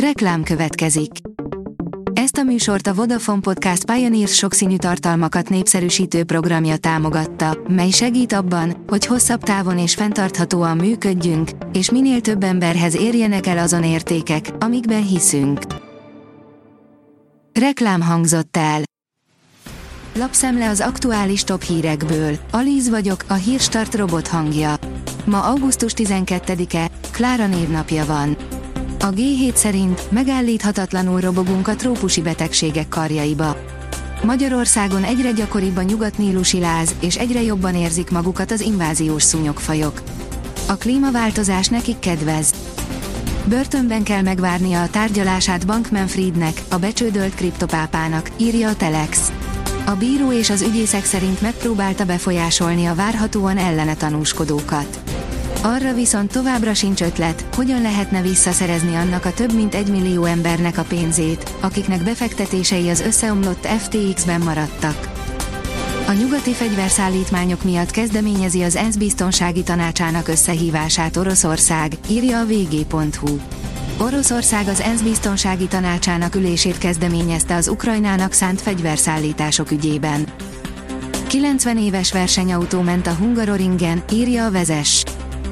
Reklám következik. Ezt a műsort a Vodafone Podcast Pioneers sokszínű tartalmakat népszerűsítő programja támogatta, mely segít abban, hogy hosszabb távon és fenntarthatóan működjünk, és minél több emberhez érjenek el azon értékek, amikben hiszünk. Reklám hangzott el. Lapszemle az aktuális top hírekből. Alíz vagyok, a hírstart robot hangja. Ma augusztus 12-e, Klára névnapja van. A G7 szerint megállíthatatlanul robogunk a trópusi betegségek karjaiba. Magyarországon egyre gyakoribb a nyugat-nílusi láz, és egyre jobban érzik magukat az inváziós szúnyogfajok. A klímaváltozás nekik kedvez. Börtönben kell megvárnia a tárgyalását Bankman Friednek, a becsődölt kriptopápának, írja a Telex. A bíró és az ügyészek szerint megpróbálta befolyásolni a várhatóan ellene tanúskodókat. Arra viszont továbbra sincs ötlet, hogyan lehetne visszaszerezni annak a több mint egy millió embernek a pénzét, akiknek befektetései az összeomlott FTX-ben maradtak. A nyugati fegyverszállítmányok miatt kezdeményezi az ENSZ biztonsági tanácsának összehívását Oroszország, írja a vg.hu. Oroszország az ENSZ biztonsági tanácsának ülését kezdeményezte az Ukrajnának szánt fegyverszállítások ügyében. 90 éves versenyautó ment a Hungaroringen, írja a vezes.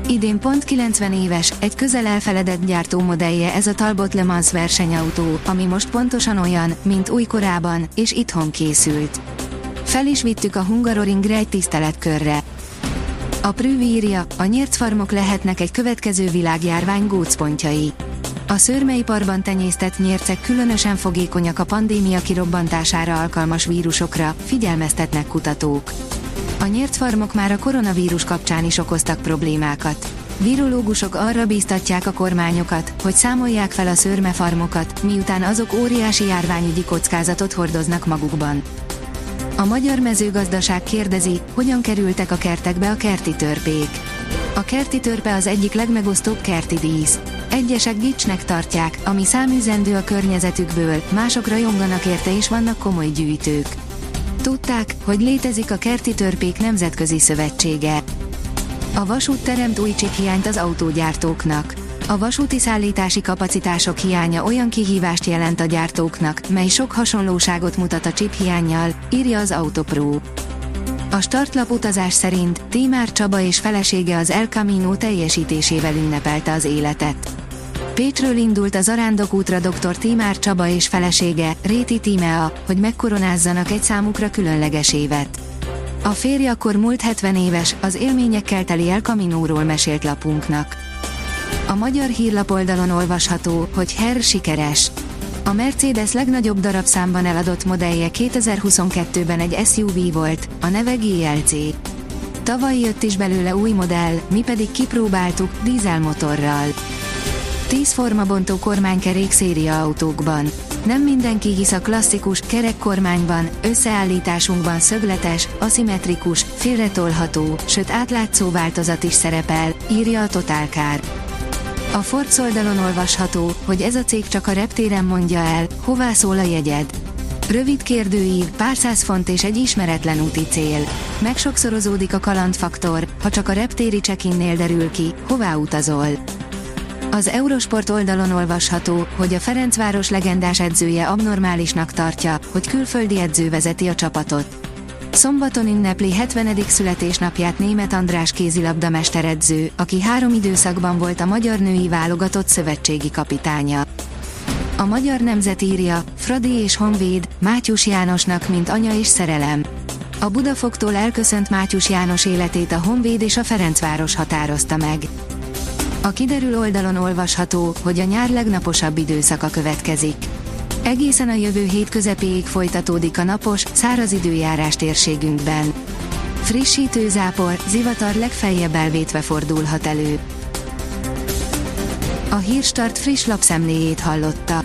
Idén pont 90 éves, egy közel elfeledett gyártómodellje ez a Talbot Le Mans versenyautó, ami most pontosan olyan, mint újkorában, és itthon készült. Fel is vittük a Hungaroringre egy tiszteletkörre. A Prüv a nyírt farmok lehetnek egy következő világjárvány gócpontjai. A szőrmeiparban tenyésztett nyércek különösen fogékonyak a pandémia kirobbantására alkalmas vírusokra, figyelmeztetnek kutatók. A nyírt farmok már a koronavírus kapcsán is okoztak problémákat. Virológusok arra bíztatják a kormányokat, hogy számolják fel a szőrmefarmokat, miután azok óriási járványügyi kockázatot hordoznak magukban. A magyar mezőgazdaság kérdezi, hogyan kerültek a kertekbe a kerti törpék. A kerti törpe az egyik legmegosztóbb kerti dísz. Egyesek gicsnek tartják, ami száműzendő a környezetükből, mások rajonganak érte és vannak komoly gyűjtők. Tudták, hogy létezik a Kerti Törpék Nemzetközi Szövetsége. A vasút teremt új hiányt az autógyártóknak. A vasúti szállítási kapacitások hiánya olyan kihívást jelent a gyártóknak, mely sok hasonlóságot mutat a chip írja az Autopro. A startlap utazás szerint Tímár Csaba és felesége az El Camino teljesítésével ünnepelte az életet. Pécsről indult az útra dr. Tímár Csaba és felesége, Réti Tímea, hogy megkoronázzanak egy számukra különleges évet. A férje akkor múlt 70 éves, az élményekkel teli El Caminóról mesélt lapunknak. A magyar hírlapoldalon olvasható, hogy Herr sikeres. A Mercedes legnagyobb darabszámban eladott modellje 2022-ben egy SUV volt, a neve GLC. Tavaly jött is belőle új modell, mi pedig kipróbáltuk, dízelmotorral. 10 formabontó kormánykerék széria autókban. Nem mindenki hisz a klasszikus, kerekkormányban, összeállításunkban szögletes, aszimmetrikus, félretolható, sőt átlátszó változat is szerepel, írja a Total Car. A Ford oldalon olvasható, hogy ez a cég csak a reptéren mondja el, hová szól a jegyed. Rövid kérdőív, pár száz font és egy ismeretlen úti cél. Megsokszorozódik a kalandfaktor, ha csak a reptéri check derül ki, hová utazol. Az Eurosport oldalon olvasható, hogy a Ferencváros legendás edzője abnormálisnak tartja, hogy külföldi edző vezeti a csapatot. Szombaton ünnepli 70. születésnapját német András kézilabda mesteredző, aki három időszakban volt a magyar női válogatott szövetségi kapitánya. A magyar nemzet írja, Fradi és Honvéd, Mátyus Jánosnak, mint anya és szerelem. A Budafoktól elköszönt Mátyus János életét a Honvéd és a Ferencváros határozta meg. A kiderül oldalon olvasható, hogy a nyár legnaposabb időszaka következik. Egészen a jövő hét közepéig folytatódik a napos, száraz időjárás térségünkben. Frissítő zápor, zivatar legfeljebb elvétve fordulhat elő. A Hírstart friss lapszemléjét hallotta.